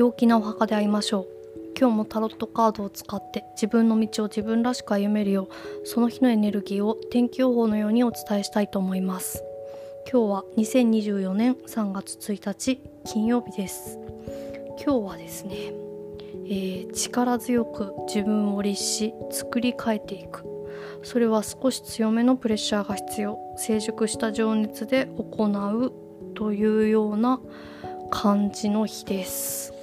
陽気なお墓で会いましょう。今日もタロットカードを使って自分の道を自分らしく歩めるようその日のエネルギーを天気予報のようにお伝えしたいと思います。今日は2024年3月1日金曜日です。今日はですね、えー、力強く自分を律し作り変えていく。それは少し強めのプレッシャーが必要。成熟した情熱で行うというような感じの日です。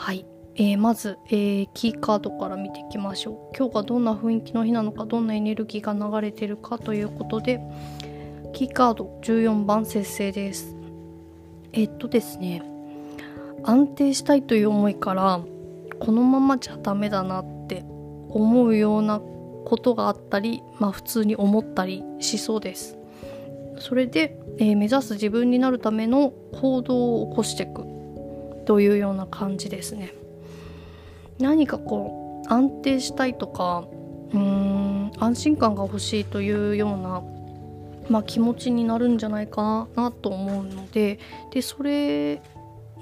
はい、えー、まず、えー、キーカードから見ていきましょう。今日がどんな雰囲気の日なのかどんなエネルギーが流れてるかということでキーカード14番節制です。えっとですね安定したいという思いからこのままじゃダメだなって思うようなことがあったりまあ普通に思ったりしそうです。それで、えー、目指す自分になるための行動を起こしていく。というような感じですね。何かこう安定したいとかうーん安心感が欲しいというようなまあ、気持ちになるんじゃないかなと思うのででそれ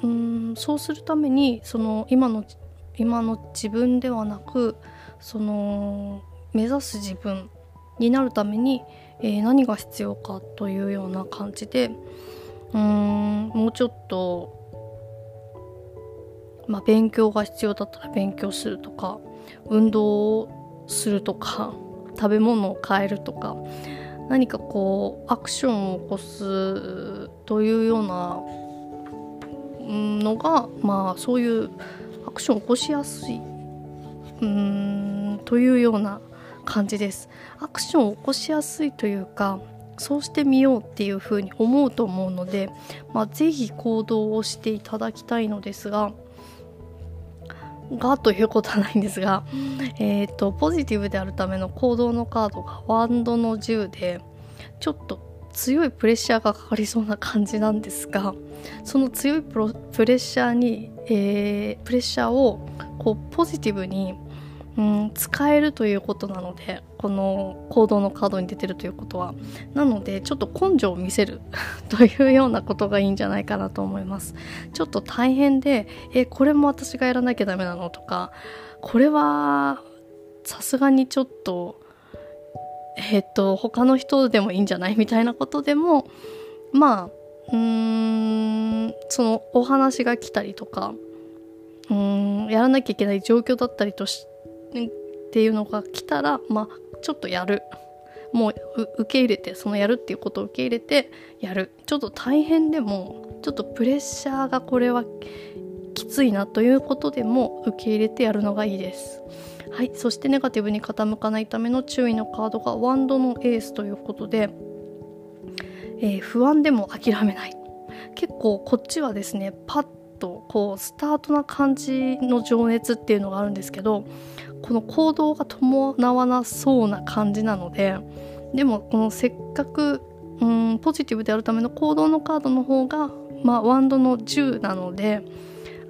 うんそうするためにその今の今の自分ではなくその目指す自分になるために、えー、何が必要かというような感じでうーんもうちょっと、まあ、勉強が必要だったら勉強するとか運動をするとか食べ物を変えるとか何かこうアクションを起こすというようなのがまあそういうアクションを起こしやすいうんというような感じです。アクションを起こしやすいというかそうしてみようっていうふうに思うと思うので、まあ、ぜひ行動をしていただきたいのですががということはないんですが、えーと、ポジティブであるための行動のカードがワンドの10でちょっと強いプレッシャーがかかりそうな感じなんですがその強いプレッシャーに、えー、プレッシャーをこうポジティブにうん、使えるということなのでこの行動のカードに出てるということは。なのでちょっと根性を見せる というようなことがいいんじゃないかなと思います。ちょっと大変でえこれも私がやらなきゃダメなのとかこれはさすがにちょっとえっと他の人でもいいんじゃないみたいなことでもまあうーんそのお話が来たりとかうーんやらなきゃいけない状況だったりとしっていうのが来たらまあちょっとやる。もう受け入れてそのやるっていうことを受け入れてやる。ちょっと大変でもちょっとプレッシャーがこれはきついなということでも受け入れてやるのがいいです。はいそしてネガティブに傾かないための注意のカードがワンドのエースということで、えー、不安でも諦めない。結構こっちはですねパッとこうスタートな感じの情熱っていうのがあるんですけどこの行動が伴わなそうな感じなのででもこのせっかくうんポジティブであるための行動のカードの方が、まあ、ワンドの10なので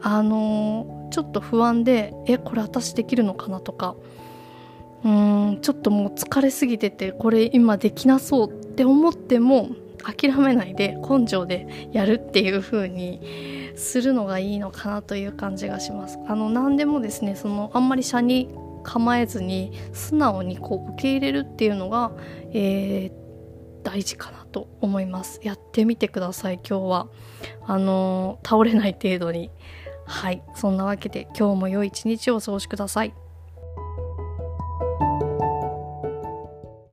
あのー、ちょっと不安でえこれ私できるのかなとかうんちょっともう疲れすぎててこれ今できなそうって思っても諦めないで根性でやるっていう風にするのがいいのかなという感じがします。あの何でもですねそのあんまり車に構えずに素直にこう受け入れるっていうのが、えー、大事かなと思います。やってみてください今日は。あの、倒れない程度に。はい。そんなわけで今日も良い一日をお過ごしください。